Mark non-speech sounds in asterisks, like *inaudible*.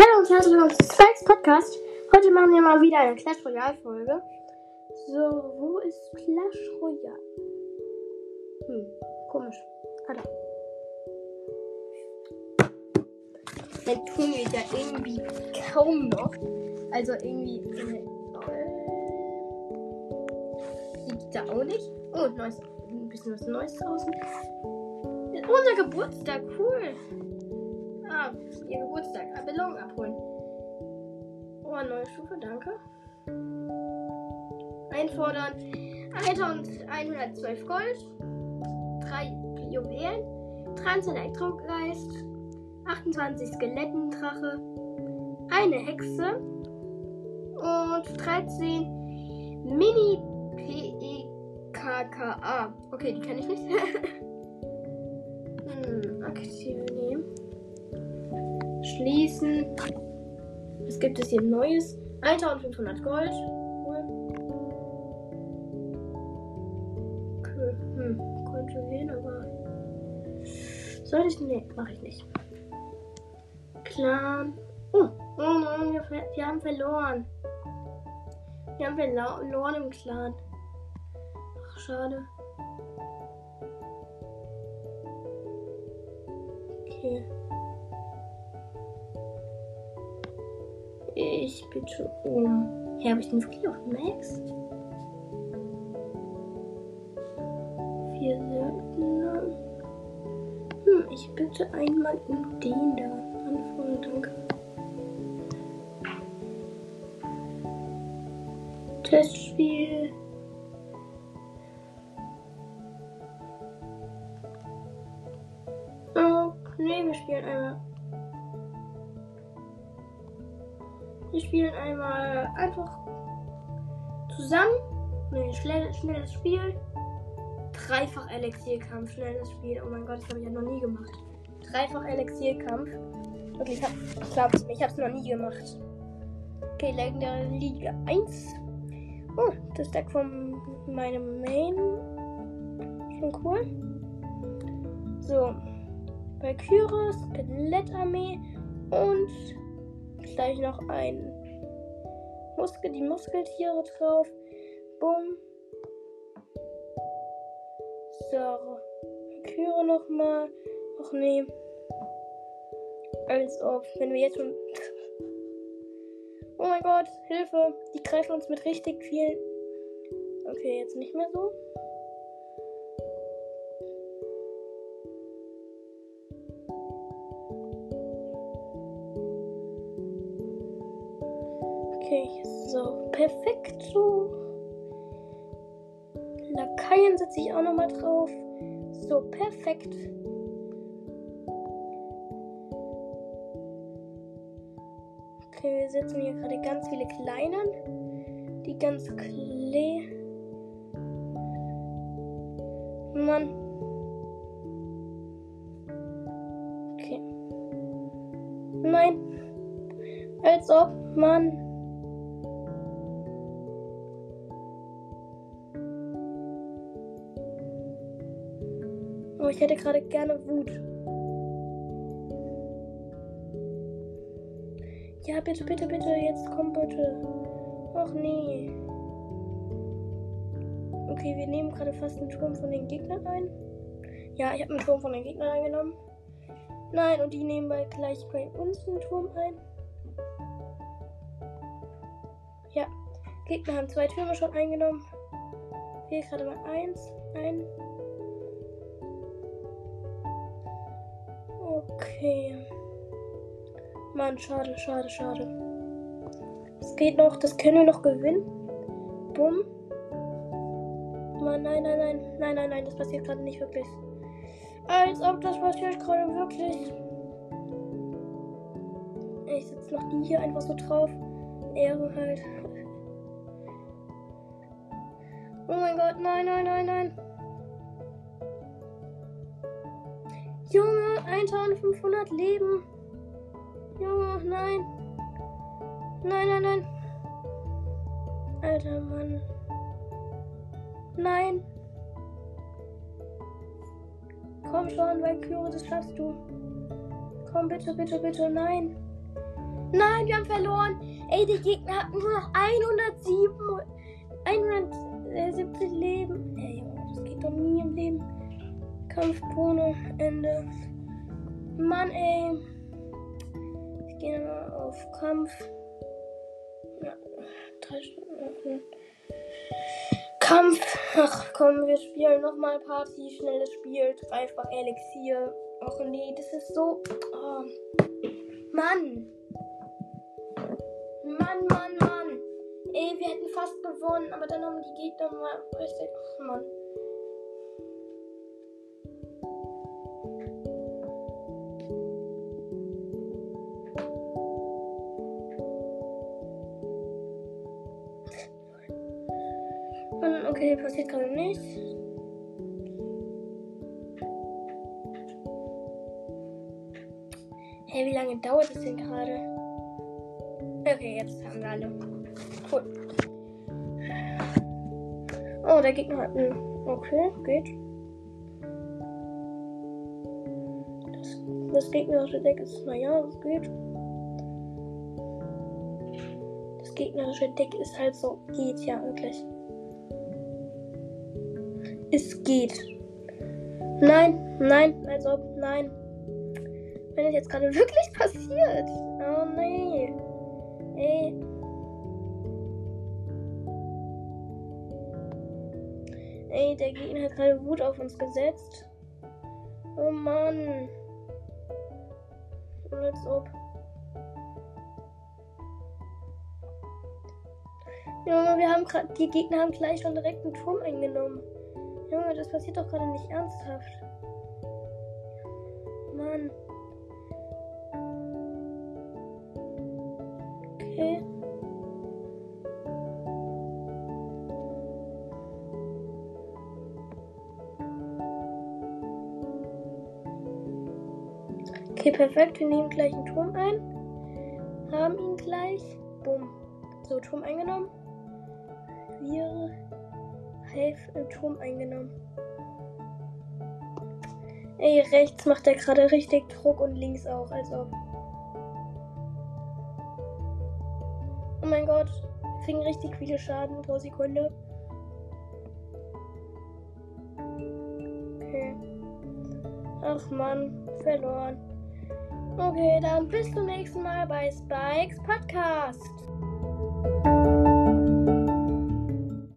Hallo und herzlich willkommen zu Spikes Podcast. Heute machen wir mal wieder eine Clash Royale Folge. So, wo ist Clash Royale? Hm, komisch. Ah, da. Mein Ton geht ja irgendwie kaum noch. Also irgendwie. Äh, Liegt da auch nicht. Oh, neues, ein bisschen was Neues draußen. Unser Geburtstag, cool. Ah, ihr Geburtstag. Ah, Belohnung abholen. Oh, neue Stufe, danke. Einfordern. 1112 Gold. 3 Juwelen. 13 Elektrogeist. 28 Skelettendrache. Eine Hexe. Und 13 Mini PEKKA. Okay, die kenne ich nicht. *laughs* hm, aktivieren. Schließen. Was gibt es hier Neues? 1500 Gold. Cool. Okay. Hm. Könnte gehen, aber. Soll ich. Nee, mache ich nicht. Clan. Oh, oh nein, wir, wir haben verloren. Wir haben verloren im Clan. Ach, schade. Okay. Ich bitte um. Hier habe ich den wirklich auf Max? Vier Söldner. Hm, ich bitte einmal um den da. Anfangen, danke. Testspiel. Oh, nee, wir spielen einmal. Wir spielen einmal einfach zusammen. Nee, schnell, schnelles Spiel. Dreifach Elixierkampf, schnelles Spiel. Oh mein Gott, das habe ich ja noch nie gemacht. Dreifach Elixierkampf. Okay, ich, hab, ich mir, ich habe es noch nie gemacht. Okay, legendäre Liga 1. Oh, das Deck von meinem Main. Schon cool. So. Valkyrie, Skelettarmee und gleich noch ein Muskel, die Muskeltiere drauf. Bumm. So. Valkyrie nochmal. Ach nee. Als ob, wenn wir jetzt schon. Oh mein Gott, Hilfe! Die greifen uns mit richtig vielen. Okay, jetzt nicht mehr so. Okay, so, perfekt so. Lakaien setze ich auch nochmal drauf. So, perfekt. Okay, wir setzen hier gerade ganz viele Kleinen. Die ganz kle... Mann. Okay. Nein. Als ob, Mann. Oh, ich hätte gerade gerne Wut. Ja, bitte, bitte, bitte, jetzt komm bitte. Ach nee. Okay, wir nehmen gerade fast einen Turm von den Gegnern ein. Ja, ich habe einen Turm von den Gegnern eingenommen. Nein, und die nehmen bei, gleich bei uns einen Turm ein. Ja, Gegner haben zwei Türme schon eingenommen. Hier gerade mal eins ein. Okay. Mann, schade, schade, schade. Es geht noch, das können wir noch gewinnen. Bumm. Mann, nein, nein, nein, nein, nein, nein, das passiert gerade nicht wirklich. Als ob das passiert gerade wirklich. Ich setze noch die hier einfach so drauf. Ehre halt. Oh mein Gott, nein, nein, nein, nein. Junge, 1500 Leben. Junge, nein. Nein, nein, nein. Alter Mann. Nein. Komm schon, Valkyrie, das schaffst du. Komm, bitte, bitte, bitte, nein. Nein, wir haben verloren. Ey, die Gegner hatten nur noch 107, 170 Leben. Ey, Junge, das geht doch nie im Leben. Kampf ohne Ende. Mann, ey. Ich gehe mal auf Kampf. Ja, drei Stunden. Kampf. Ach komm, wir spielen nochmal Party. Schnelles Spiel. Dreifach Elixier. Ach nee, das ist so. Oh. Mann. Mann, Mann, Mann. Ey, wir hätten fast gewonnen, aber dann haben die Gegner mal richtig. Ach, Mann. Okay, passiert gerade nichts. Hey, wie lange dauert es denn gerade? Okay, jetzt haben wir alle. Cool. Oh, der Gegner hat einen. Okay, geht. Das, das gegnerische Deck ist, naja, das geht. Das gegnerische Deck ist halt so, geht ja wirklich. Es geht. Nein, nein, als ob, nein. Wenn es jetzt gerade wirklich *laughs* passiert. Oh nee. Ey. Ey, der Gegner hat gerade Wut auf uns gesetzt. Oh Mann. Und als ob. Junge, wir haben gerade. Die Gegner haben gleich schon direkt einen Turm eingenommen. Junge, das passiert doch gerade nicht ernsthaft. Mann. Okay. Okay, perfekt. Wir nehmen gleich einen Turm ein. Haben ihn gleich. Bumm. So, Turm eingenommen. Wir Im Turm eingenommen. Ey, rechts macht er gerade richtig Druck und links auch, als ob. Oh mein Gott, wir kriegen richtig viele Schaden pro Sekunde. Okay. Ach man, verloren. Okay, dann bis zum nächsten Mal bei Spikes Podcast.